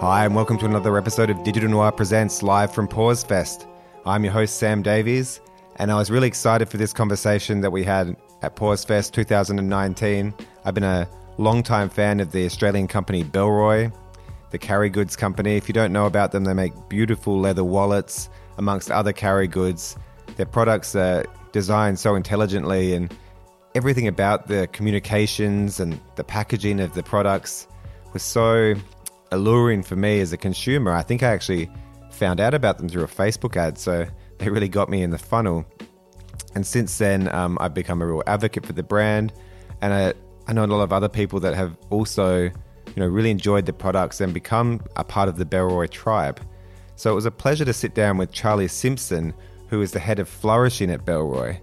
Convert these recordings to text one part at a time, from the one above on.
Hi, and welcome to another episode of Digital Noir Presents live from Pause Fest. I'm your host, Sam Davies, and I was really excited for this conversation that we had at Pause Fest 2019. I've been a long-time fan of the Australian company Bellroy, the carry goods company. If you don't know about them, they make beautiful leather wallets, amongst other carry goods. Their products are designed so intelligently, and everything about the communications and the packaging of the products was so alluring for me as a consumer. I think I actually found out about them through a Facebook ad, so they really got me in the funnel. And since then, um, I've become a real advocate for the brand, and I, I know a lot of other people that have also, you know, really enjoyed the products and become a part of the Bellroy tribe. So it was a pleasure to sit down with Charlie Simpson, who is the head of flourishing at Bellroy.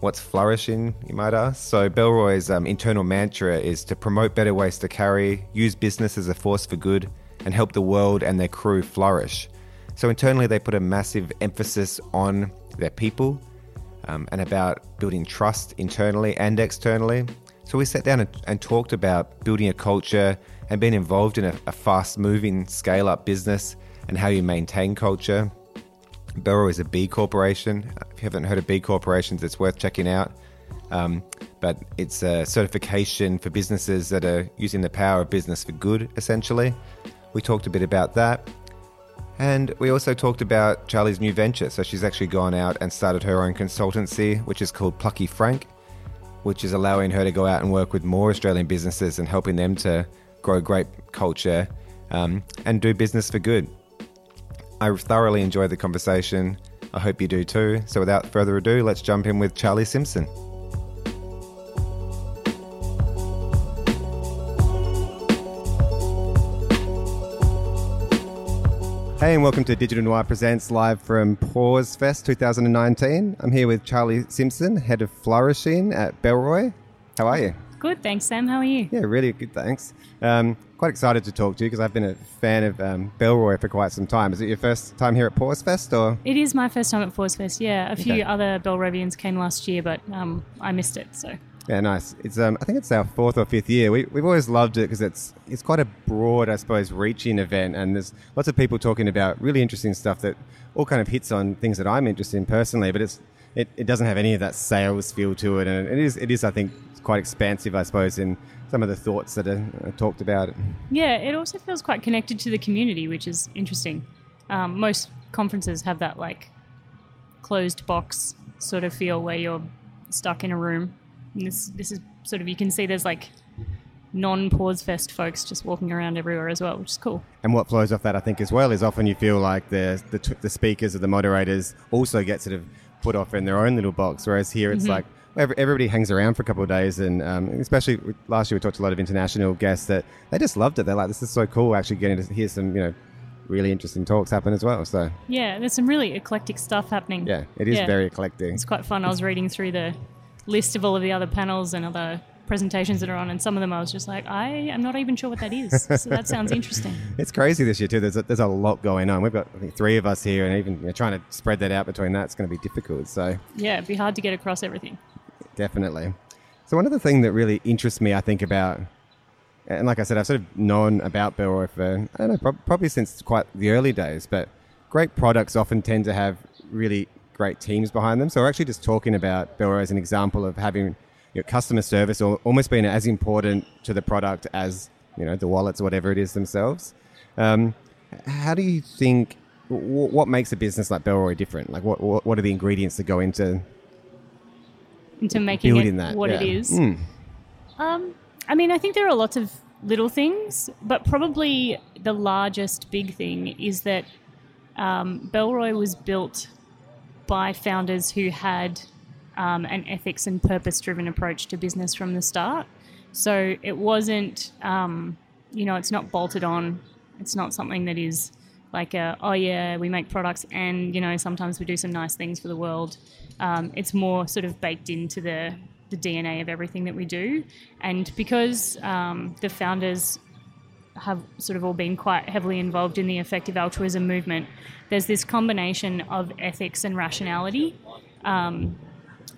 What's flourishing, you might ask? So, Bellroy's um, internal mantra is to promote better ways to carry, use business as a force for good, and help the world and their crew flourish. So, internally, they put a massive emphasis on their people um, and about building trust internally and externally. So, we sat down and, and talked about building a culture and being involved in a, a fast moving scale up business and how you maintain culture. Bellroy is a B corporation. If you haven't heard of B corporations, it's worth checking out. Um, but it's a certification for businesses that are using the power of business for good, essentially. We talked a bit about that. And we also talked about Charlie's new venture. So she's actually gone out and started her own consultancy, which is called Plucky Frank, which is allowing her to go out and work with more Australian businesses and helping them to grow great culture um, and do business for good. I thoroughly enjoyed the conversation. I hope you do too. So without further ado, let's jump in with Charlie Simpson. Hey, and welcome to Digital Noir Presents live from Pause Fest 2019. I'm here with Charlie Simpson, head of flourishing at Bellroy. How are you? Good, thanks, Sam. How are you? Yeah, really good, thanks. Um, quite excited to talk to you because I've been a fan of um, Bellroy for quite some time. Is it your first time here at Pause Fest, or It is my first time at Pause Fest. Yeah, a few Okay. other Belrovians came last year, but um, I missed it. So yeah, nice. It's um, I think it's our fourth or fifth year. We, we've always loved it because it's it's quite a broad, I suppose, reaching event, and there's lots of people talking about really interesting stuff that all kind of hits on things that I'm interested in personally. But it's it, it doesn't have any of that sales feel to it, and it is it is I think quite expansive, I suppose, in some of the thoughts that are, are talked about. yeah, it also feels quite connected to the community, which is interesting. Um, most conferences have that like closed box sort of feel where you're stuck in a room. And this this is sort of you can see there's like non-pause fest folks just walking around everywhere as well, which is cool. And what flows off that, I think, as well, is often you feel like the the, the speakers or the moderators also get sort of put off in their own little box, whereas here it's like everybody hangs around for a couple of days, and um, especially last year we talked to a lot of international guests that they just loved it. They're like, "This is so cool!" Actually, getting to hear some, you know, really interesting talks happen as well. So Yeah, there's some really eclectic stuff happening. yeah, it is Yeah. very eclectic. It's quite fun. I was reading through the list of all of the other panels and other presentations that are on, and some of them I was just like, I am not even sure what that is. so that sounds interesting. It's crazy this year too. There's a, there's a lot going on. We've got I think three of us here, and even you know, trying to spread that out between that's going to be difficult. So Yeah, it'd be hard to get across everything. definitely. So one of the things that really interests me, I think about, and like I said, I've sort of known about Bellroy for I don't know, probably since quite the early days. But great products often tend to have really great teams behind them. So we're actually just talking about Bellroy as an example of having you know, customer service or almost being as important to the product as you know the wallets or whatever it is themselves. Um, how do you think? wh- What makes a business like Bellroy different? Like, what what are the ingredients that go into Into making building it that? what it Yeah. is. Mm. Um, I mean, I think there are lots of little things, but probably the largest big thing is that um, Bellroy was built by founders who had um, an ethics and purpose driven approach to business from the start. So it wasn't, um, you know, it's not bolted on. It's not something that is like, a, oh yeah, we make products and, you know, sometimes we do some nice things for the world. Um, it's more sort of baked into the, the DNA of everything that we do. And because um, the founders have sort of all been quite heavily involved in the effective altruism movement, there's this combination of ethics and rationality um,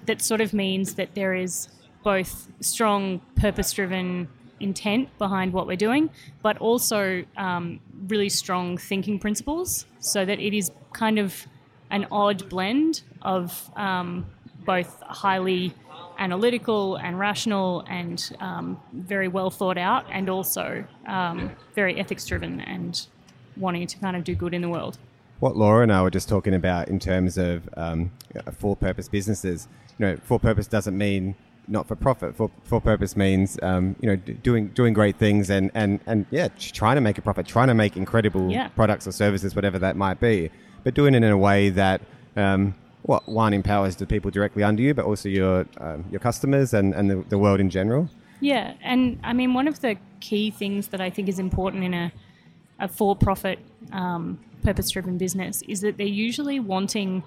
that sort of means that there is both strong purpose driven intent behind what we're doing, but also um, really strong thinking principles, so that it is kind of an odd blend of um, both highly analytical and rational and um, very well thought out, and also um, very ethics driven and wanting to kind of do good in the world. What Laura and I were just talking about in terms of um, for purpose businesses, you know, for purpose doesn't mean not for profit. For for purpose means um, you know d- doing doing great things and, and, and yeah, trying to make a profit, trying to make incredible yeah. products or services, whatever that might be, but doing it in a way that um, what one empowers the people directly under you, but also your um, your customers and, and the, the world in general. Yeah, and I mean one of the key things that I think is important in a a for-profit um, purpose-driven business is that they're usually wanting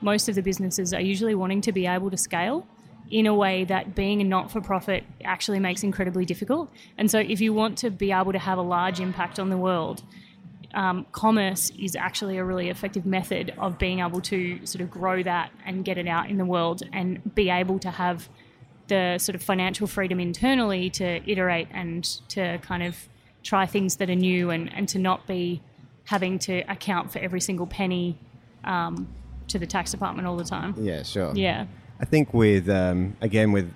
most of the businesses are usually wanting to be able to scale in a way that being a not for profit actually makes incredibly difficult. And so, if you want to be able to have a large impact on the world, um, commerce is actually a really effective method of being able to sort of grow that and get it out in the world and be able to have the sort of financial freedom internally to iterate and to kind of try things that are new and, and to not be having to account for every single penny um, to the tax department all the time. Yeah, sure. Yeah. I think with um, again with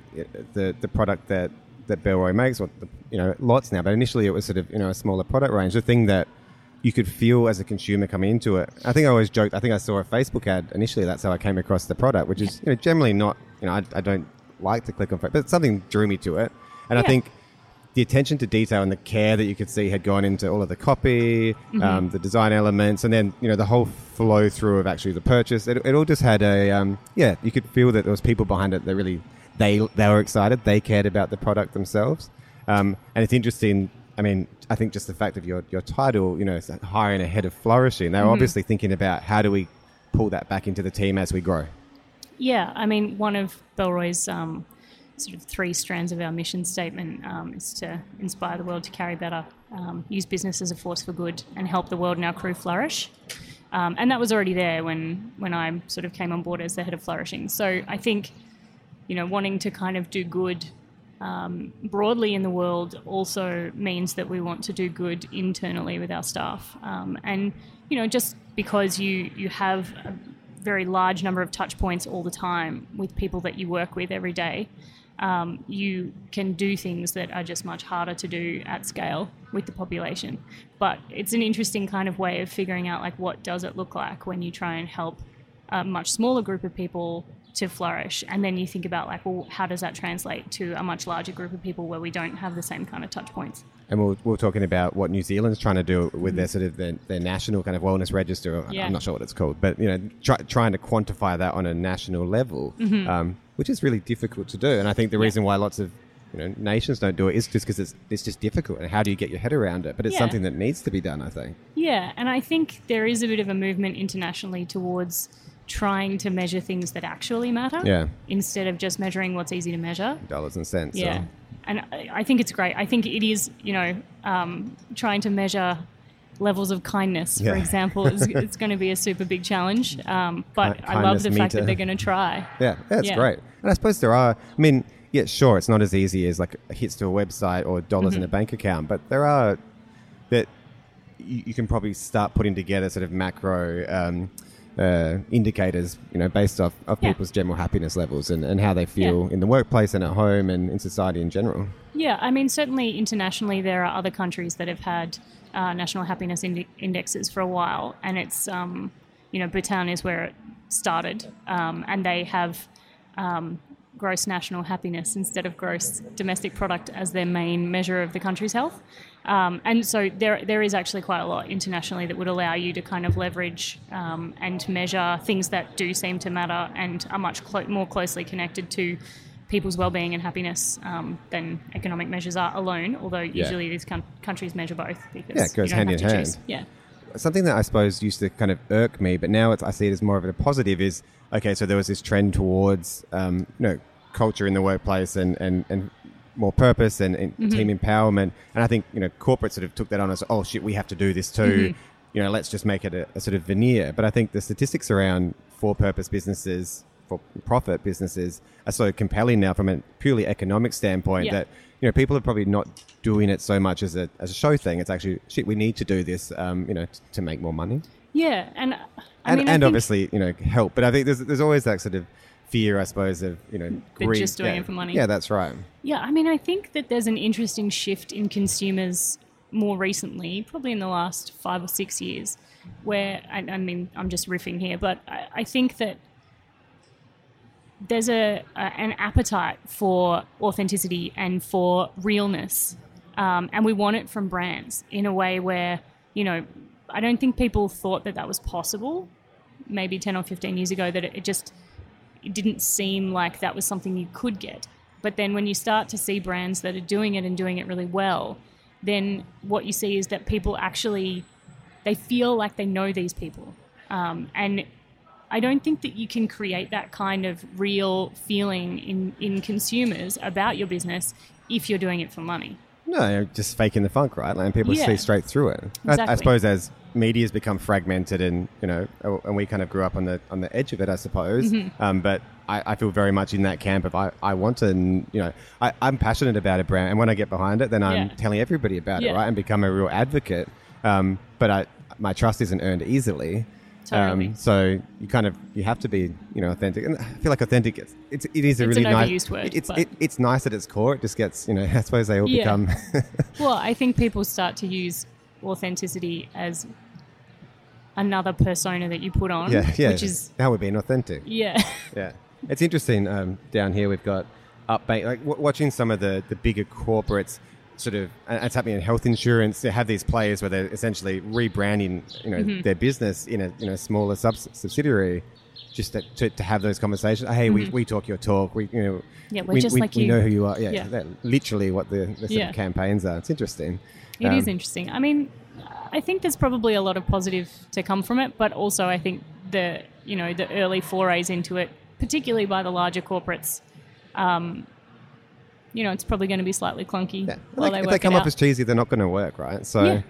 the the product that that Bellroy makes, or the, you know, lots now, but initially it was sort of you know a smaller product range. The thing that you could feel as a consumer coming into it. I think I always joked. I think I saw a Facebook ad initially. That's how I came across the product, which is you know, generally not. You know, I, I don't like to click on, but something drew me to it, and Yeah. I think the attention to detail and the care that you could see had gone into all of the copy, Mm-hmm. um, the design elements, and then you know the whole flow through of actually the purchase. It, it all just had a um, yeah. You could feel that there was people behind it that really they they were excited. They cared about the product themselves, um, and it's interesting. I mean, I think just the fact of your your title, you know, it's hiring ahead of flourishing. They're obviously thinking about how do we pull that back into the team as we grow. Yeah, I mean, one of Bellroy's um, sort of three strands of our mission statement um, is to inspire the world to carry better, um, use business as a force for good, and help the world and our crew flourish. Um, and that was already there when when I sort of came on board as the head of flourishing. So I think, you know, wanting to kind of do good um, broadly in the world also means that we want to do good internally with our staff. Um, and you know, just because you you have a very large number of touch points all the time with people that you work with every day, um, you can do things that are just much harder to do at scale with the population. But it's an interesting kind of way of figuring out like what does it look like when you try and help a much smaller group of people to flourish and then you think about like well how does that translate to a much larger group of people where we don't have the same kind of touch points And we're, we're talking about what New Zealand's trying to do with their sort of their, their national kind of wellness register. Yeah. I'm not sure what it's called, but you know, try, trying to quantify that on a national level, um, which is really difficult to do. And I think the reason why lots of you know nations don't do it is just because it's it's just difficult. And how do you get your head around it? But it's Yeah. something that needs to be done. I think. Yeah, and I think there is a bit of a movement internationally towards trying to measure things that actually matter Yeah. instead of just measuring what's easy to measure. Dollars and cents. Yeah. or- And I I think it's great. I think it is, you know, um, trying to measure levels of kindness, Yeah. for example, is it's going to be a super big challenge. Um, but I love the kindness fact that they're going to try. Yeah, that's Yeah. great. And I suppose there are. I mean, yeah, sure, it's not as easy as like hits to a website or dollars Mm-hmm. in a bank account, but there are that you, you can probably start putting together sort of macro um, uh, indicators, you know, based off of Yeah. people's general happiness levels and, and how they feel in the workplace and at home and in society in general. Yeah, I mean, certainly internationally, there are other countries that have had uh, national happiness indi- indexes for a while, and it's, um, you know, Bhutan is where it started, um, and they have um, gross national happiness instead of gross domestic product as their main measure of the country's health. Um, and so there, there is actually quite a lot internationally that would allow you to kind of leverage um, and measure things that do seem to matter and are much clo- more closely connected to people's well-being and happiness um, than economic measures are alone. Although usually these coun- countries measure both because Yeah, it goes hand in hand. choose. Yeah. something that I suppose used to kind of irk me, but now it's, I see it as more of a positive. Is okay. So there was this trend towards um, you know culture in the workplace and and, and more purpose and, and Mm-hmm. team empowerment. And I think you know corporate sort of took that on as oh shit, we have to do this too. Mm-hmm. You know, let's just make it a, a sort of veneer. But I think the statistics around for purpose businesses for profit businesses are so compelling now from a purely economic standpoint Yeah. that you know people are probably not doing it so much as a as a show thing. It's actually shit. We need to do this, um, you know, t- to make more money Yeah, and I and, mean, and think- obviously you know help. But I think there's there's always that sort of fear, I suppose, of you know They're greed. just doing yeah. it for money. Yeah, that's right. Yeah, I mean, I think that there's an interesting shift in consumers more recently, probably in the last five or six years, where, I, I mean, I'm just riffing here, but I, I think that there's a, a an appetite for authenticity and for realness, um, and we want it from brands in a way where, you know, I don't think people thought that that was possible maybe 10 or 15 years ago that it, it just it didn't seem like that was something you could get. But then when you start to see brands that are doing it and doing it really well, then what you see is that people actually they feel like they know these people, um, and I don't think that you can create that kind of real feeling in in consumers about your business if you're doing it for money. No, you're just faking the funk, right? And people Yeah. see straight through it. I, I suppose as media's become fragmented, and you know, and we kind of grew up on the on the edge of it, I suppose. Mm-hmm. Um, but I, I feel very much in that camp of I, I want to, you know, I, I'm passionate about a brand, and when I get behind it, then I'm Yeah. telling everybody about it, right, and become a real advocate. Um, but I, my trust isn't earned easily. Totally. Um, so you kind of you have to be you know authentic, and I feel like authentic. It's it's it is a It's really nice. word, it's it, it's nice at its core. It just gets you know I suppose they all Yeah. become. Well, I think people start to use authenticity as another persona that you put on, Yeah, yeah. which is how we're being authentic. yeah, Yeah, it's interesting. Um, down here, we've got upbank. Like w- watching some of the the bigger corporates, sort of, and it's happening in health insurance. They have these players where they're essentially rebranding, you know, Mm-hmm. their business in a you know smaller subs- subsidiary. Just to, to, to have those conversations. Hey, we, we talk your talk. We you know, Mm-hmm. Yeah, we're we, just we, like we you. know who you are. Yeah, Yeah. literally what the, the sort Yeah. of campaigns are. It's interesting. It is Um, interesting. I mean, I think there's probably a lot of positive to come from it, but also I think the you know the early forays into it, particularly by the larger corporates, um, you know, it's probably going to be slightly clunky Yeah. while Like, they if work they come out. as cheesy, they're not going to work, right? So, Yeah. um,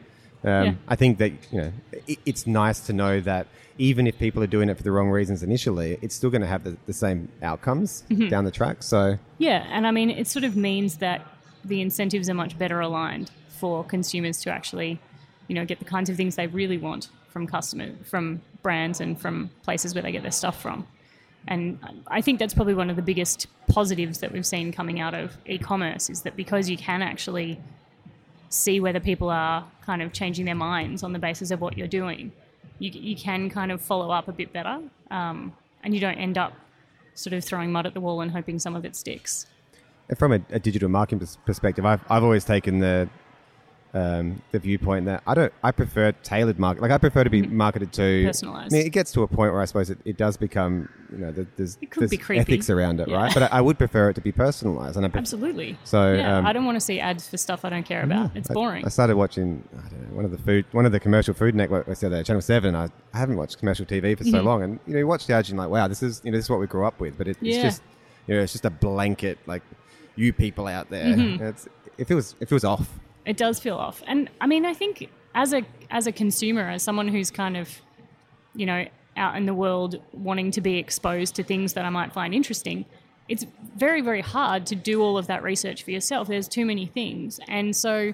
Yeah. I think that you know it, it's nice to know that even if people are doing it for the wrong reasons initially, it's still going to have the, the same outcomes Mm-hmm. down the track. So, Yeah, and I mean, it sort of means that the incentives are much better aligned for consumers to actually, you know, get the kinds of things they really want from customer, from brands, and from places where they get their stuff from. And I think that's probably one of the biggest positives that we've seen coming out of e-commerce is that because you can actually see whether people are kind of changing their minds on the basis of what you're doing, you, you can kind of follow up a bit better, um, and you don't end up sort of throwing mud at the wall and hoping some of it sticks. from a, a digital marketing perspective, I've, I've always taken the um, the viewpoint that I don't. I prefer tailored market. Like I prefer to be marketed to Mm-hmm. Personalised. I mean, it gets to a point where I suppose it, it does become you know the, there's, It could there's ethics around it, Yeah. right? But I, I would prefer it to be personalized, and I pref- Absolutely. So, yeah, um, I don't want to see ads for stuff I don't care about. It's boring. I, started watching I don't know, one of the food, one of the commercial food networks the other Channel Seven. I, I haven't watched commercial TV for so Mm-hmm. long, and you know, you watch the ads and you're like, wow, this is you know, this is what we grew up with. But it, it's Yeah. just you know, it's just a blanket like you people out there. Mm-hmm. It feels it feels off. It does feel off. And I mean, I think as a as a consumer, as someone who's kind of, you know, out in the world wanting to be exposed to things that I might find interesting, it's very very hard to do all of that research for yourself. There's too many things, and so.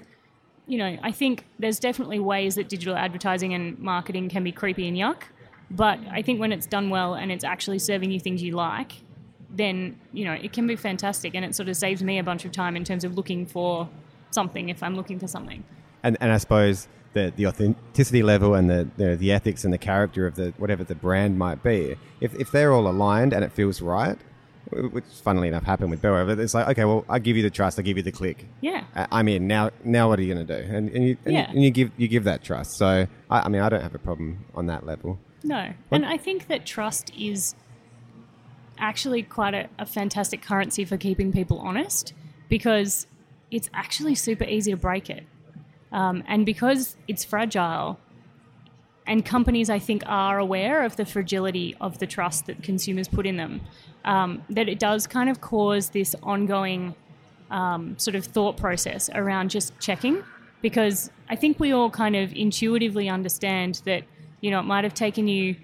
You know, I think there's definitely ways that digital advertising and marketing can be creepy and yuck, but I think when it's done well and it's actually serving you things you like, then you know it can be fantastic, and it sort of saves me a bunch of time in terms of looking for something if I'm looking for something. And and I suppose the the authenticity level and the the, the ethics and the character of the whatever the brand might be, if if they're all aligned and it feels right. Which, funnily enough, happened with Bell. It's like, okay, well, I give you the trust, I give you the click. Yeah. I- I'm in now. Now, what are you going to do? And, and you and, Yeah. and you give you give that trust. So, I, I mean, I don't have a problem on that level. No. And I think that trust is actually quite a, a fantastic currency for keeping people honest because it's actually super easy to break it. Um, and because it's fragile, and companies, I think, are aware of the fragility of the trust that consumers put in them, um, that it does kind of cause this ongoing um, sort of thought process around just checking. Because I think we all kind of intuitively understand that, you know, it might have taken you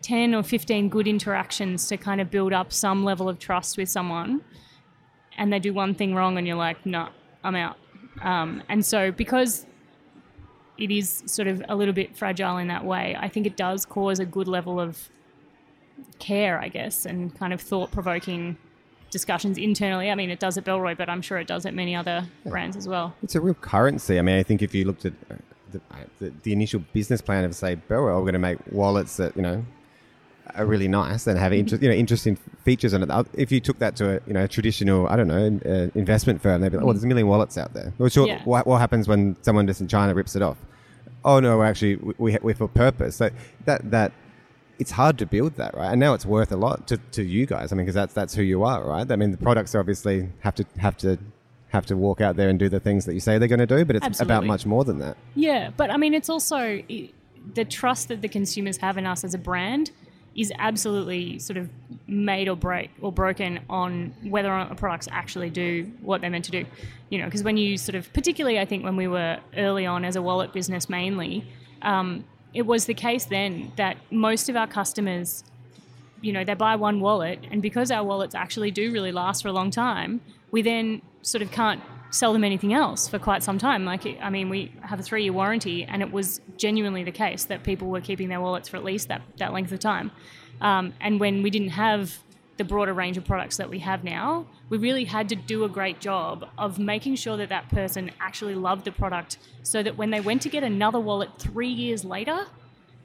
10 or 15 good interactions to kind of build up some level of trust with someone and they do one thing wrong and you're like no i'm out. Um, and so because it is sort of a little bit fragile in that way i think it does cause a good level of care i guess and kind of thought-provoking discussions internally. I mean it does at Bellroy but i'm sure it does at many other brands as well. It's a real currency. I mean, I think if you looked at uh, the, the, the initial business plan of say Bellroy, we're going to make wallets that you know are really nice and have inter- you know interesting features on it. If you took that to a you know traditional I don't know uh, investment firm, they'd be like, oh, there's a million wallets out there. Well, sure, Yeah. what, what happens when someone just in China rips it off? Oh no, we're actually we we we're for purpose. So that that it's hard to build that, right? And now it's worth a lot to, to you guys. I mean, because that's that's who you are, right? I mean, the products obviously have to have to have to walk out there and do the things that you say they're going to do, but it's about much more than that. Yeah, but I mean, it's also the trust that the consumers have in us as a brand is absolutely sort of made or break or broken on whether or not the products actually do what they're meant to do. You know, because when you sort of, particularly, I think when we were early on as a wallet business mainly, um, it was the case then that most of our customers you know, they buy one wallet, and because our wallets actually do really last for a long time, we then sort of can't sell them anything else for quite some time. Like, I mean, we have a three year warranty, and it was genuinely the case that people were keeping their wallets for at least that, that length of time. Um, and when we didn't have the broader range of products that we have now, we really had to do a great job of making sure that that person actually loved the product so that when they went to get another wallet three years later,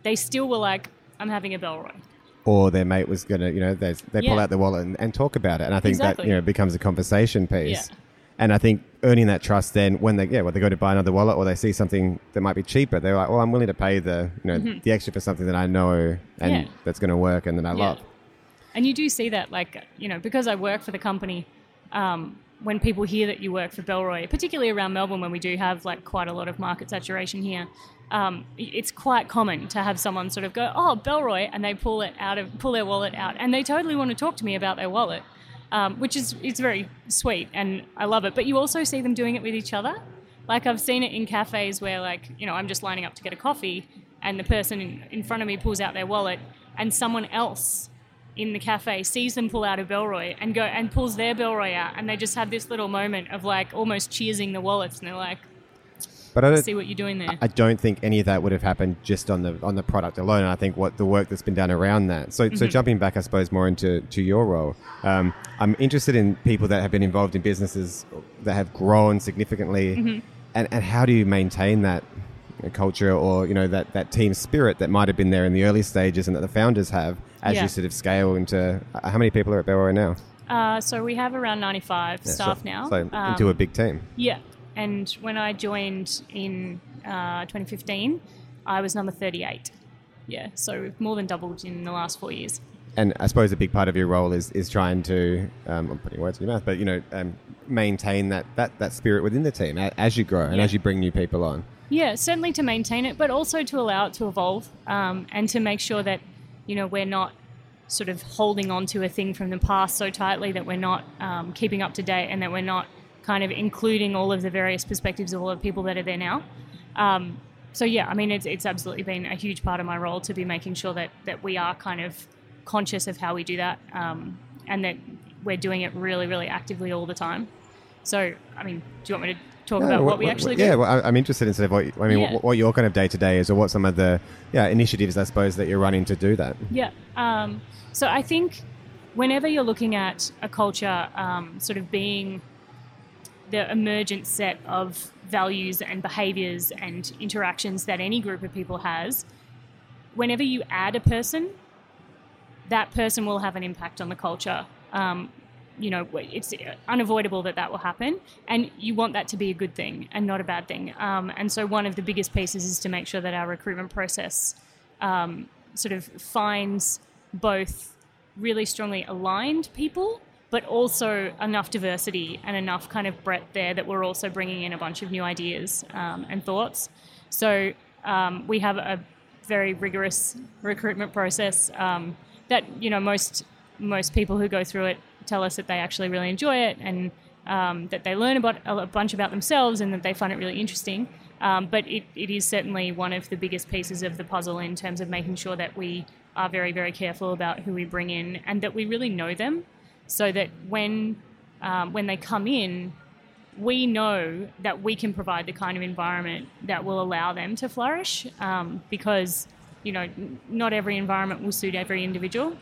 they still were like, I'm having a Bellroy. Or their mate was going to, you know, they, they pull out the wallet and, and talk about it. And I think that, you know, becomes a conversation piece. Yeah. And I think earning that trust then when they, yeah, when they go to buy another wallet or they see something that might be cheaper, they're like, well, I'm willing to pay the, you know, the extra for something that I know and Mm-hmm. Yeah. that's going to work and that I Yeah. love. And you do see that, like, you know, because I work for the company, um, when people hear that you work for Bellroy, particularly around Melbourne, when we do have like quite a lot of market saturation here, um, it's quite common to have someone sort of go, "Oh, Bellroy," and they pull it out of pull their wallet out, and they totally want to talk to me about their wallet, um, which is it's very sweet and I love it. But you also see them doing it with each other. Like I've seen it in cafes where, like, you know, I'm just lining up to get a coffee, and the person in, in front of me pulls out their wallet, and someone else in the cafe sees them pull out a Bellroy and go and pulls their Bellroy out, and they just have this little moment of like almost cheersing the wallets, and they're like, But I don't, "See what you're doing there." I don't think any of that would have happened just on the on the product alone. I think what the work that's been done around that. So, so jumping back, I suppose, more into to your role, um, I'm interested in people that have been involved in businesses that have grown significantly, and, and how do you maintain that culture or you know that that team spirit that might have been there in the early stages and that the founders have as Yeah. you sort of scale into uh, how many people are at Bellroy now? Uh, so we have around 95 Yeah, staff so- now. so Um, into a big team. Yeah, and when I joined in uh, 2015, I was number 38. Yeah, so we've more than doubled in the last four years. and I suppose a big part of your role is is trying to um, I'm putting words in your mouth, but you know, um, maintain that, that that spirit within the team as you grow and Yeah. as you bring new people on. Yeah, certainly to maintain it, but also to allow it to evolve um, and to make sure that you know we're not sort of holding on to a thing from the past so tightly that we're not um, keeping up to date and that we're not kind of including all of the various perspectives of all the people that are there now. Um, so yeah, I mean it's, it's absolutely been a huge part of my role to be making sure that that we are kind of conscious of how we do that um, and that we're doing it really really actively all the time. So I mean, do you want me to talk No, about what, we actually do? Yeah, well, I'm interested in sort of what I mean, Yeah. what, what your kind of day to day is, or what some of the yeah initiatives I suppose that you're running to do that. Yeah. Um, so I think whenever you're looking at a culture um, sort of being the emergent set of values and behaviors and interactions that any group of people has, whenever you add a person, that person will have an impact on the culture. Um, you know, it's unavoidable that that will happen, and you want that to be a good thing and not a bad thing. Um, and so, one of the biggest pieces is to make sure that our recruitment process um, sort of finds both really strongly aligned people, but also enough diversity and enough kind of breadth there that we're also bringing in a bunch of new ideas um, and thoughts. So um, we have a very rigorous recruitment process um, that you know most most people who go through it tell us that they actually really enjoy it and um, that they learn about a bunch about themselves and that they find it really interesting. Um, but it, it is certainly one of the biggest pieces of the puzzle in terms of making sure that we are very, very careful about who we bring in and that we really know them so that when, um, when they come in, we know that we can provide the kind of environment that will allow them to flourish um, because, you know, not every environment will suit every individual.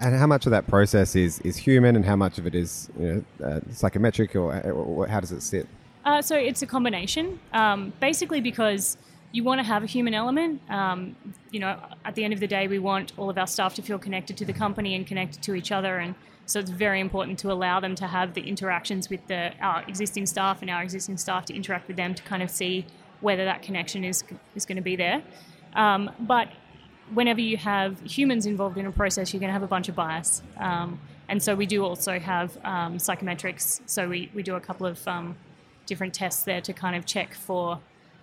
And how much of that process is, is human and how much of it is you know, uh, psychometric or, or how does it sit? Uh, so it's a combination, um, basically because you want to have a human element. Um, you know, at the end of the day, we want all of our staff to feel connected to the company and connected to each other, and so it's very important to allow them to have the interactions with the our existing staff and our existing staff to interact with them to kind of see whether that connection is is going to be there. Um, but whenever you have humans involved in a process, you're going to have a bunch of bias. Um, and so we do also have um, psychometrics. So we, we do a couple of um, different tests there to kind of check for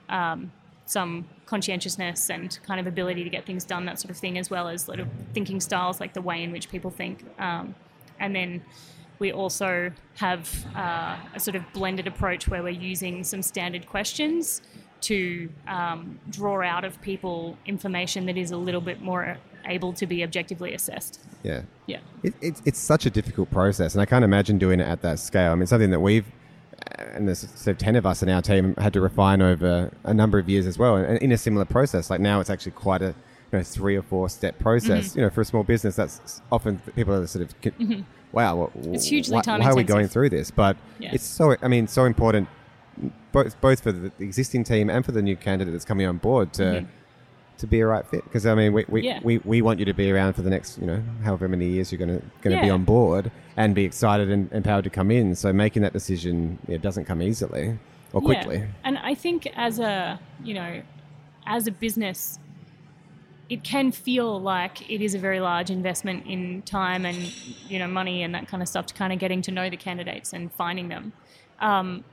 um, some conscientiousness and kind of ability to get things done, that sort of thing, as well as little thinking styles, like the way in which people think. Um, and then we also have uh, a sort of blended approach where we're using some standard questions to um, draw out of people information that is a little bit more able to be objectively assessed. Yeah. Yeah. It, it's, it's such a difficult process, and I can't imagine doing it at that scale. I mean, something that we've, and there's sort of 10 of us in our team, had to refine over a number of years as well, and in a similar process. Like now, it's actually quite a you know, three or four step process. Mm-hmm. You know, for a small business, that's often people are sort of, wow, well, It's hugely why, time why are we going through this? But Yeah. it's so, I mean, so important, both both for the existing team and for the new candidate that's coming on board to. To be a right fit, because I mean, we, we, Mm-hmm. Yeah. we, we want you to be around for the next, you know, however many years you're going to going to be on board and be excited and empowered to come in. So making that decision it doesn't come easily or quickly. Yeah. And I think as a, you know, as a business, it can feel like it is a very large investment in time and, you know, money and that kind of stuff to kind of getting to know the candidates and finding them. Um,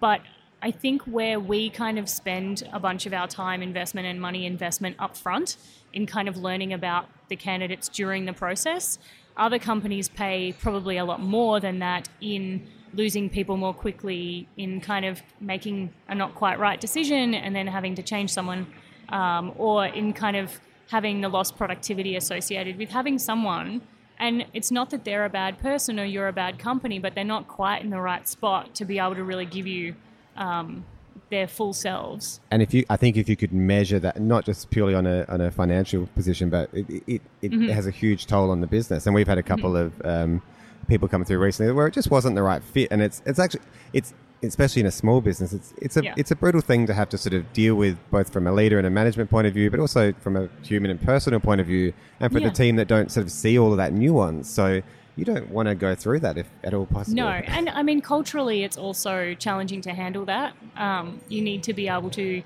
but I think where we kind of spend a bunch of our time investment and money investment up front in kind of learning about the candidates during the process, other companies pay probably a lot more than that in losing people more quickly, in kind of making a not quite right decision and then having to change someone, um, or in kind of having the lost productivity associated with having someone. And it's not that they're a bad person or you're a bad company, but they're not quite in the right spot to be able to really give you um, their full selves. And if you, I think if you could measure that, not just purely on a, on a financial position, but it, it, it Mm-hmm. has a huge toll on the business. And we've had a couple of um, people come through recently where it just wasn't the right fit. And it's, it's actually, it's, especially in a small business, it's, it's a, Yeah. it's a brutal thing to have to sort of deal with both from a leader and a management point of view, but also from a human and personal point of view. And for Yeah. the team that don't sort of see all of that nuance. So you don't want to go through that if at all possible. No, and I mean culturally, it's also challenging to handle that. Um, you need to be able to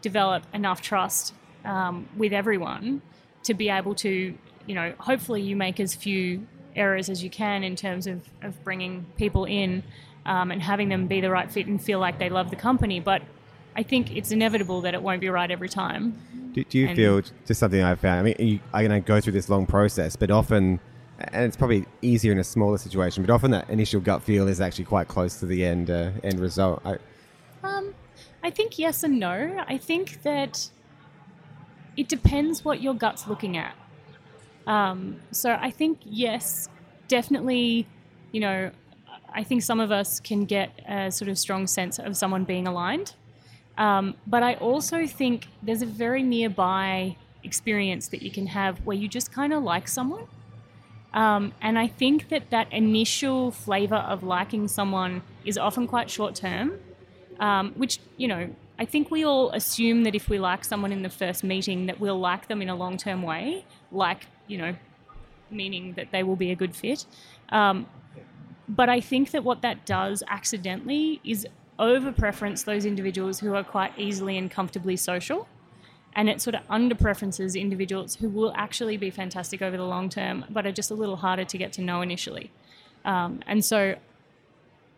develop enough trust um, with everyone to be able to, you know, hopefully you make as few errors as you can in terms of, of bringing people in um, and having them be the right fit and feel like they love the company. But I think it's inevitable that it won't be right every time. Do, do you And- feel just something I've found? I mean, you, I'm going to go through this long process, but often, and it's probably easier in a smaller situation, but often that initial gut feel is actually quite close to the end uh, end result. I, Um, I think yes and no. I think that it depends what your gut's looking at. Um, so I think yes, definitely. You know, I think some of us can get a sort of strong sense of someone being aligned. Um, but I also think there's a very nearby experience that you can have where you just kind of like someone. Um, and I think that that initial flavor of liking someone is often quite short term, um, which, you know, I think we all assume that if we like someone in the first meeting, that we'll like them in a long term way, like, you know, meaning that they will be a good fit. Um, but I think that what that does accidentally is over preference those individuals who are quite easily and comfortably social. And it sort of under preferences individuals who will actually be fantastic over the long term, but are just a little harder to get to know initially. Um, and so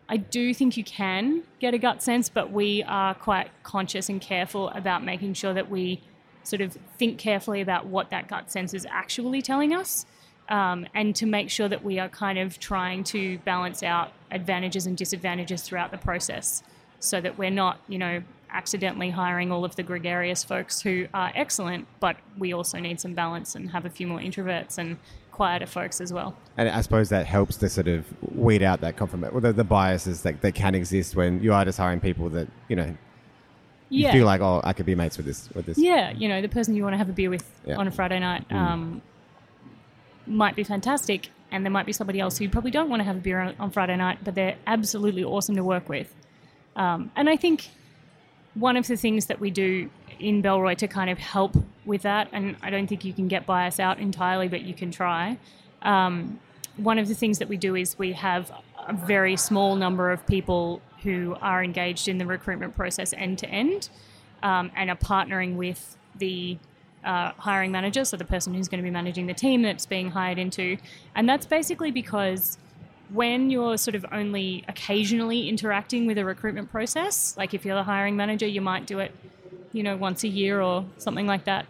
I do think you can get a gut sense, but we are quite conscious and careful about making sure that we sort of think carefully about what that gut sense is actually telling us. Um, and to make sure that we are kind of trying to balance out advantages and disadvantages throughout the process so that we're not, you know, accidentally hiring all of the gregarious folks who are excellent, but we also need some balance and have a few more introverts and quieter folks as well. And I suppose that helps to sort of weed out that confirmation, well, the, the biases that, that can exist when you are just hiring people that, you know, you yeah. feel like, oh, I could be mates with this. With this. Yeah, you know, the person you want to have a beer with Yeah. on a Friday night um, might be fantastic, and there might be somebody else who you probably don't want to have a beer on, on Friday night, but they're absolutely awesome to work with. Um, and I think one of the things that we do in Bellroy to kind of help with that, and I don't think you can get bias out entirely, but you can try. Um, one of the things that we do is we have a very small number of people who are engaged in the recruitment process end to end um, and are partnering with the uh, hiring manager, so the person who's going to be managing the team that's being hired into. And that's basically because when you're sort of only occasionally interacting with a recruitment process, like if you're the hiring manager, you might do it, you know, once a year or something like that.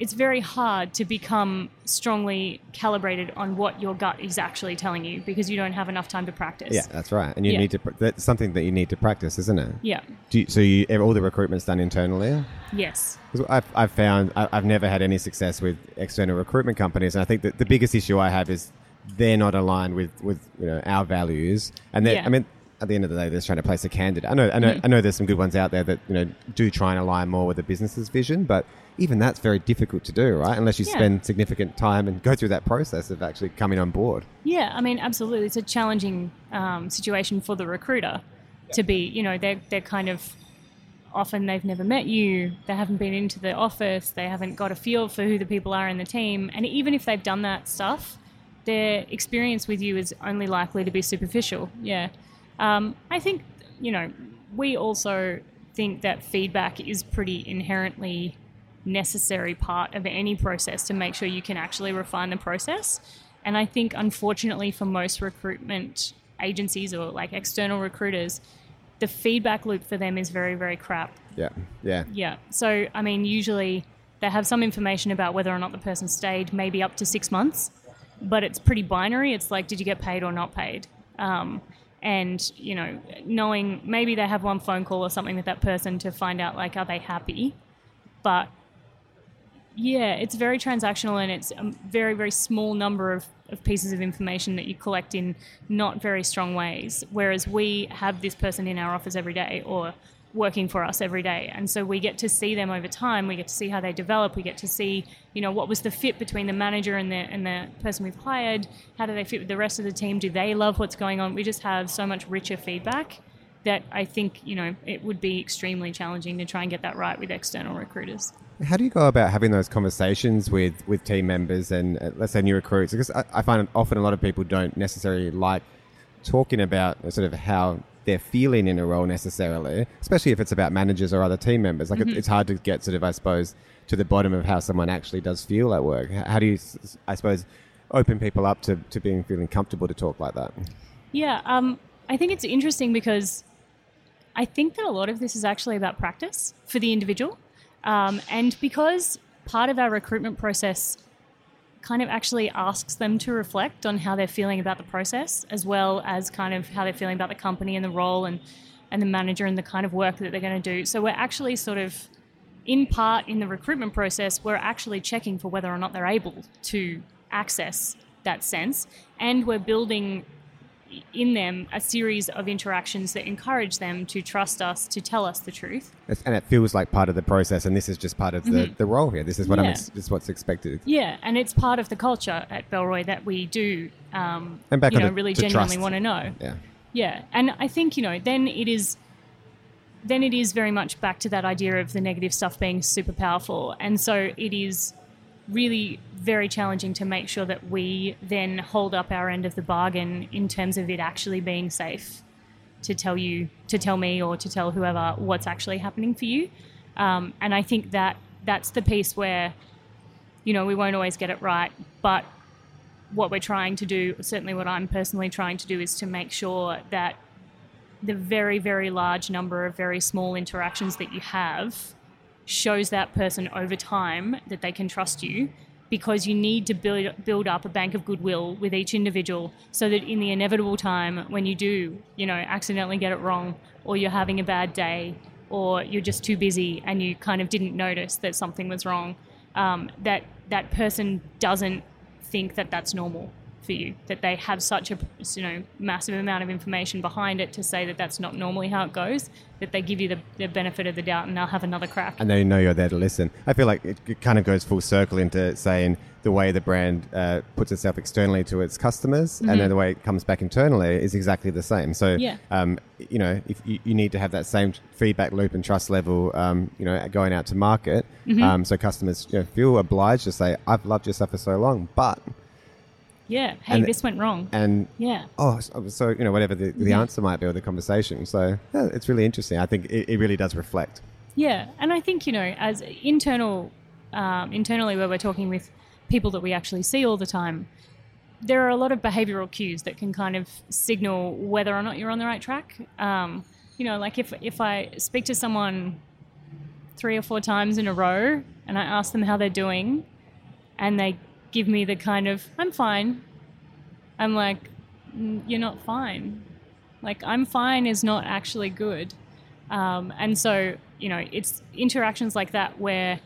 It's very hard to become strongly calibrated on what your gut is actually telling you because you don't have enough time to practice. Yeah, that's right. And you Yeah. need to, pr- that's something that you need to practice, isn't it? Yeah. Do you, so you, all the recruitment's done internally? Yes. I've, I've found I've never had any success with external recruitment companies, and I think that the biggest issue I have is they're not aligned with, with you know our values. And Yeah. I mean, at the end of the day, they're just trying to place a candidate. I know, I know, Mm. I know. There's some good ones out there that you know do try and align more with the business's vision, but even that's very difficult to do, right? Unless you Yeah. spend significant time and go through that process of actually coming on board. Yeah, I mean, absolutely. It's a challenging um, situation for the recruiter to be, you know, they're, they're kind of often they've never met you, they haven't been into the office, they haven't got a feel for who the people are in the team. And even if they've done that stuff, their experience with you is only likely to be superficial. Yeah. Um, I think, you know, we also think that feedback is pretty inherently necessary part of any process to make sure you can actually refine the process. And I think, unfortunately, for most recruitment agencies or like external recruiters, the feedback loop for them is very, very crap. Yeah, yeah, Yeah. So, I mean, usually they have some information about whether or not the person stayed, maybe up to six months, but it's pretty binary. It's like, did you get paid or not paid? Um, and, you know, knowing maybe they have one phone call or something with that person to find out, like, are they happy? But yeah, it's very transactional and it's a very, very small number of, of pieces of information that you collect in not very strong ways. Whereas we have this person in our office every day or working for us every day. And so we get to see them over time. We get to see how they develop. We get to see, you know, what was the fit between the manager and the, and the person we've hired? How do they fit with the rest of the team? Do they love what's going on? We just have so much richer feedback that I think, you know, it would be extremely challenging to try and get that right with external recruiters. How do you go about having those conversations with, with team members and uh, let's say new recruits? Because I, I find often a lot of people don't necessarily like talking about sort of how they're feeling in a role necessarily, especially if it's about managers or other team members. Like it, it's hard to get sort of, I suppose, to the bottom of how someone actually does feel at work. How do you, I suppose, open people up to, to being feeling comfortable to talk like that? Yeah, um, I think it's interesting because I think that a lot of this is actually about practice for the individual. Um, and because part of our recruitment process kind of actually asks them to reflect on how they're feeling about the process, as well as kind of how they're feeling about the company and the role and, and the manager and the kind of work that they're going to do. So we're actually sort of, in part, in the recruitment process, we're actually checking for whether or not they're able to access that sense. And we're building in them a series of interactions that encourage them to trust us, to tell us the truth. And it feels like part of the process, and this is just part of the, the role here. This is what I'm, ex- this is what's expected. Yeah, and it's part of the culture at Bellroy that we do, um, And back you know, the- really genuinely want to know. Yeah. Yeah, and I think you know, then it is, then it is very much back to that idea of the negative stuff being super powerful, and so it is really very challenging to make sure that we then hold up our end of the bargain in terms of it actually being safe to tell you, to tell me, or to tell whoever what's actually happening for you. Um, and I think that that's the piece where, you know, we won't always get it right, but what we're trying to do, certainly what I'm personally trying to do, is to make sure that the very, very large number of very small interactions that you have shows that person over time that they can trust you because you need to build build up a bank of goodwill with each individual so that in the inevitable time when you do, you know, accidentally get it wrong or you're having a bad day or you're just too busy and you kind of didn't notice that something was wrong, um, that that person doesn't think that that's normal for you. That they have such a you know massive amount of information behind it to say that that's not normally how it goes. That they give you the, the benefit of the doubt and they'll have another crack. And they know you're there to listen. I feel like it, it kind of goes full circle into saying the way the brand uh, puts itself externally to its customers mm-hmm. and then the way it comes back internally is exactly the same. So, yeah. um, you know, if you, you, need to have that same feedback loop and trust level, um, you know, going out to market, mm-hmm. um, so customers you know, feel obliged to say, "I've loved your stuff for so long," but yeah, hey, and, this went wrong. And yeah, oh, so, so you know, whatever the, the mm-hmm. answer might be or the conversation. So yeah, it's really interesting. I think it, it really does reflect. Yeah, and I think you know, as internal, um, internally, where we're talking with people that we actually see all the time, there are a lot of behavioral cues that can kind of signal whether or not you're on the right track. Um, you know, like if if I speak to someone three or four times in a row and I ask them how they're doing, and they give me the kind of I'm fine. I'm like, you're not fine. Like I'm fine is not actually good. Um, and so you know, it's interactions like that where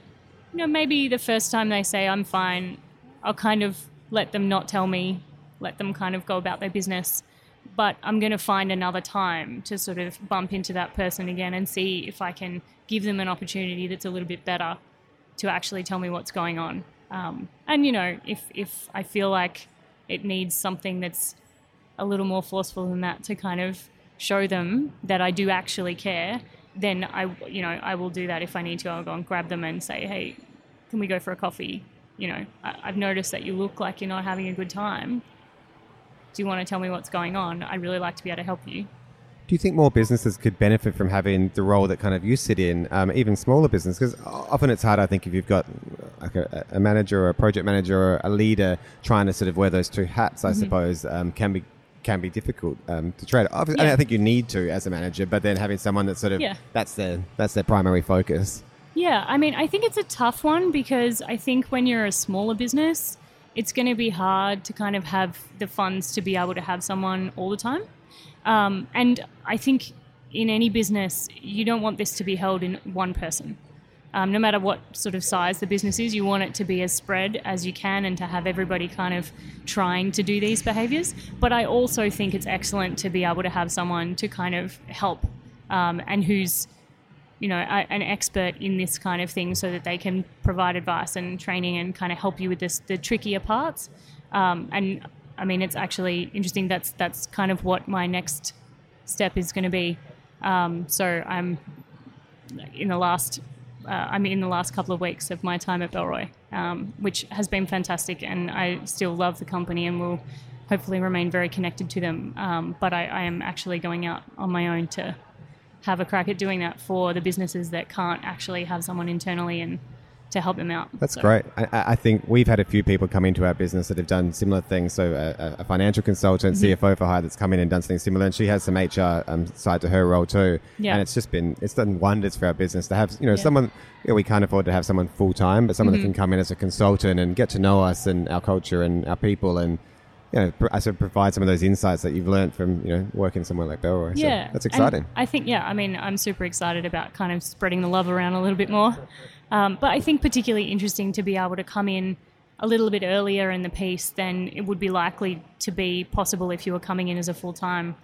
you know, maybe the first time they say I'm fine, I'll kind of let them not tell me, let them kind of go about their business. But I'm going to find another time to sort of bump into that person again and see if I can give them an opportunity that's a little bit better to actually tell me what's going on. Um, and you know, if if I feel like it needs something that's a little more forceful than that to kind of show them that I do actually care, then I, you know, I will do that if I need to. I'll go and grab them and say, hey, can we go for a coffee? You know, I, I've noticed that you look like you're not having a good time. Do you want to tell me what's going on? I'd really like to be able to help you. Do you think more businesses could benefit from having the role that kind of you sit in, um, even smaller business? Because often it's hard, I think, if you've got like a, a, manager or a project manager or a leader trying to sort of wear those two hats, I mm-hmm. suppose, um, can be can be difficult um, to trade. Obviously, yeah. I think you need to as a manager, but then having someone that sort of yeah. that's their that's their primary focus. Yeah, I mean, I think it's a tough one because I think when you're a smaller business, it's going to be hard to kind of have the funds to be able to have someone all the time. Um, and I think in any business, you don't want this to be held in one person. Um, no matter what sort of size the business is, you want it to be as spread as you can and to have everybody kind of trying to do these behaviors. But I also think it's excellent to be able to have someone to kind of help um, and who's you know a, an expert in this kind of thing so that they can provide advice and training and kind of help you with this the trickier parts um, and I mean it's actually interesting that's that's kind of what my next step is going to be um, so I'm in the last uh, I'm in the last couple of weeks of my time at Bellroy, um, which has been fantastic, and I still love the company and will hopefully remain very connected to them. Um, but I, I, am actually going out on my own to have a crack at doing that for the businesses that can't actually have someone internally and to help them out. That's so. great. I, I, think we've had a few people come into our business that have done similar things. So a, a financial consultant, mm-hmm. CFO for hire that's come in and done something similar, and she has some HR um, side to her role too. Yeah. And it's just been it's done wonders for our business to have you know yeah. someone. You know, we can't afford to have someone full time, but someone mm-hmm. that can come in as a consultant and get to know us and our culture and our people and you know, I sort of provide some of those insights that you've learned from, you know, working somewhere like Bellroy. Yeah. So that's exciting. And I think, yeah, I mean, I'm super excited about kind of spreading the love around a little bit more. Um, but I think particularly interesting to be able to come in a little bit earlier in the piece than it would be likely to be possible if you were coming in as a full time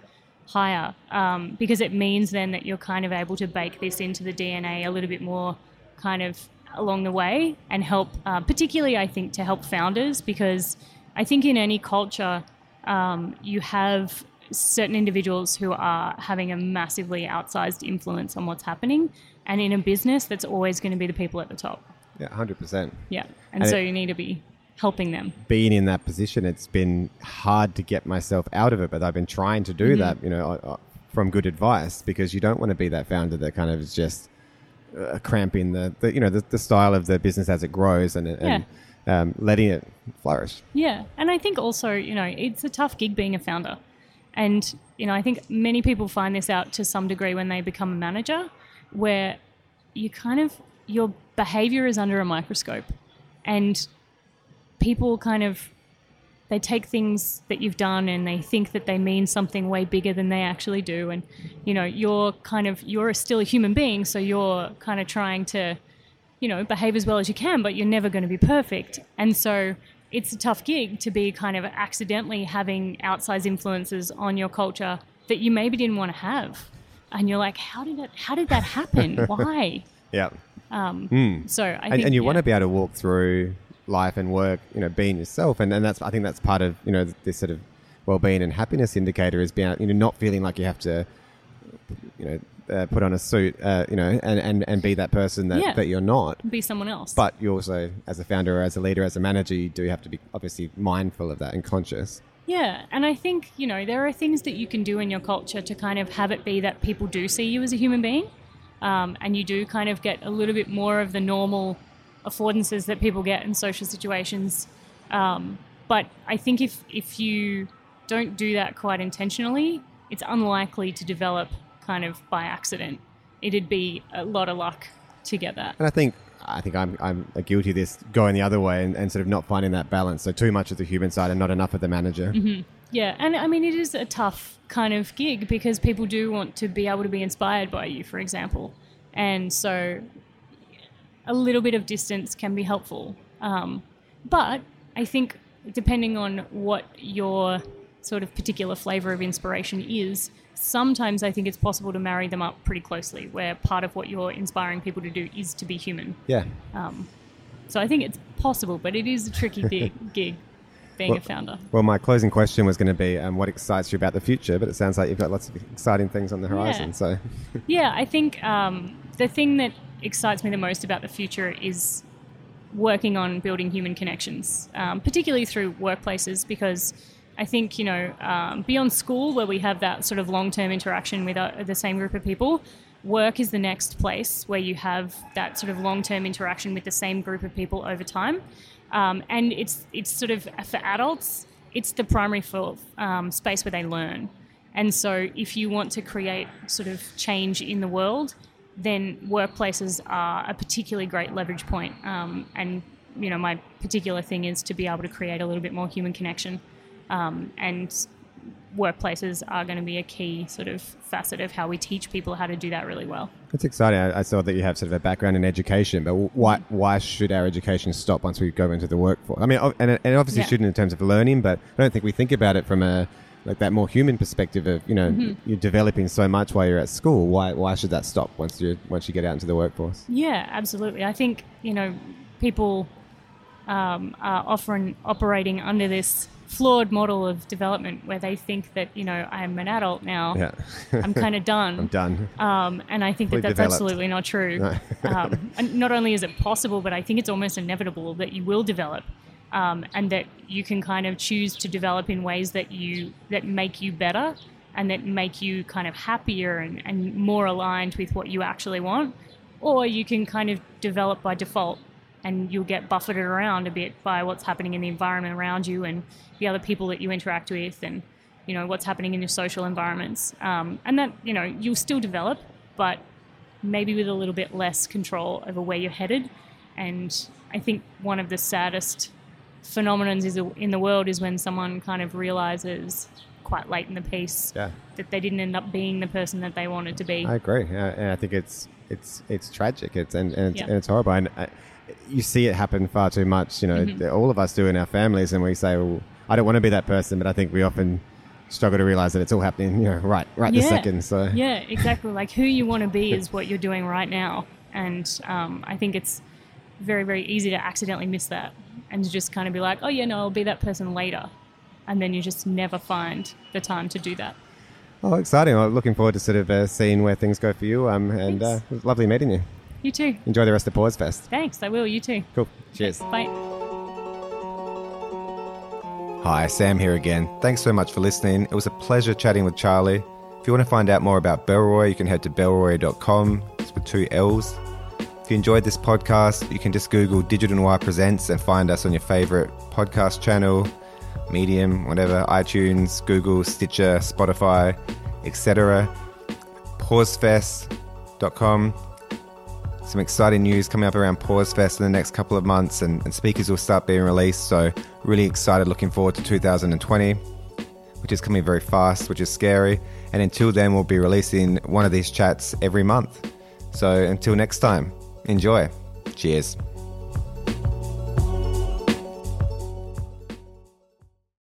hire, um, because it means then that you're kind of able to bake this into the DNA a little bit more kind of along the way and help, uh, particularly I think to help founders, because I think in any culture, um, you have certain individuals who are having a massively outsized influence on what's happening. And in a business, that's always going to be the people at the top. Yeah, 100%. Yeah. And, and so it, you need to be helping them. Being in that position, it's been hard to get myself out of it, but I've been trying to do mm-hmm. that, you know, uh, uh, from good advice because you don't want to be that founder that kind of is just uh, cramping the, the, you know, the, the, style of the business as it grows and, and yeah. um, letting it flourish. Yeah. And I think also, you know, it's a tough gig being a founder. And, you know, I think many people find this out to some degree when they become a manager, where you kind of, your behavior is under a microscope. And people kind of they take things that you've done and they think that they mean something way bigger than they actually do. And you know, you're kind of you're still a human being, so you're kind of trying to, you know, behave as well as you can, but you're never going to be perfect. And so it's a tough gig to be kind of accidentally having outsized influences on your culture that you maybe didn't want to have. And you're like, how did that how did that happen? Why? Yeah. Um, So I and, think and you yeah. want to be able to walk through life and work, you know, being yourself, and, and that's I think that's part of you know this sort of well-being and happiness indicator is being you know not feeling like you have to, you know, uh, put on a suit, uh, you know, and, and, and be that person that, Yeah. that you're not. be someone else. But you also, as a founder or as a leader, as a manager, you do have to be obviously mindful of that and conscious. Yeah, and I think, you know, there are things that you can do in your culture to kind of have it be that people do see you as a human being. Um, and you do kind of get a little bit more of the normal affordances that people get in social situations. Um, but I think if, if you don't do that quite intentionally, it's unlikely to develop kind of by accident. It'd be a lot of luck to get that. And I think I think I'm I'm guilty of this going the other way and, and sort of not finding that balance. So too much of the human side and not enough of the manager. Yeah, and I mean, it is a tough kind of gig because people do want to be able to be inspired by you, for example. And so a little bit of distance can be helpful. Um, but I think depending on what your sort of particular flavor of inspiration is, sometimes I think it's possible to marry them up pretty closely, where part of what you're inspiring people to do is to be human. Yeah. Um, so I think it's possible, but it is a tricky gig, gig being Well- a founder. Well, my closing question was going to be um, what excites you about the future, but it sounds like you've got lots of exciting things on the horizon. Yeah. So, Yeah, I think um, the thing that excites me the most about the future is working on building human connections, um, particularly through workplaces, because I think, you know, um, beyond school, where we have that sort of long term interaction with uh, the same group of people, work is the next place where you have that sort of long term interaction with the same group of people over time. Um, and it's, it's sort of, for adults, it's the primary for, um, space where they learn. And so, if you want to create sort of change in the world, then workplaces are a particularly great leverage point. Um, and you know, my particular thing is to be able to create a little bit more human connection. Um, and workplaces are going to be a key sort of facet of how we teach people how to do that really well. it's exciting. I, I saw that you have sort of a background in education, but why why should our education stop once we go into the workforce? I mean, and and obviously Yeah. shouldn't in terms of learning, but I don't think we think about it from a like that more human perspective of you know Mm-hmm. you're developing so much while you're at school. Why why should that stop once you once you get out into the workforce? Yeah, absolutely. I think you know people um, are often operating under this flawed model of development where they think that you know I'm an adult now. Yeah, I'm kind of done. I'm done. Um, and I think that that's developed. absolutely not true. No. um, and not only is it possible, but I think it's almost inevitable that you will develop, um, and that you can kind of choose to develop in ways that you that make you better and that make you kind of happier and, and more aligned with what you actually want, or you can kind of develop by default. And you'll get buffeted around a bit by what's happening in the environment around you and the other people that you interact with, and you know what's happening in your social environments um, and that you know you'll still develop but maybe with a little bit less control over where you're headed and i think one of the saddest phenomenons is in the world is when someone kind of realizes quite late in the piece Yeah. that they didn't end up being the person that they wanted to be I agree, yeah, and I think it's it's it's tragic. It's and and it's, Yeah. and it's horrible. And uh, you see it happen far too much. You know, Mm-hmm. all of us do in our families, and we say, "Well, I don't want to be that person," but I think we often struggle to realize that it's all happening. You know, right, right this second. So yeah exactly like who you want to be is what you're doing right now and um, i think it's very very easy to accidentally miss that and to just kind of be like oh yeah no i'll be that person later and then you just never find the time to do that Oh, exciting! I'm looking forward to sort of uh, seeing where things go for you. Um, and uh, it was lovely meeting you. You too Enjoy the rest of Pause Fest. thanks i will you too Cool. Cheers. bye Hi, Sam here again. Thanks so much for listening. It was a pleasure chatting with Charlie. If you want to find out more about Bellroy, you can head to bellroy.com. It's with two L's. If you enjoyed this podcast, you can just Google Digital Noir Presents and find us on your favorite podcast channel, Medium, whatever, iTunes, Google, Stitcher, Spotify, etc. Pausefest.com. some exciting news coming up around Pause Fest in the next couple of months, and, and speakers will start being released. So, really excited, looking forward to 2020, which is coming very fast, which is scary. And until then, we'll be releasing one of these chats every month. So, until next time, enjoy. Cheers.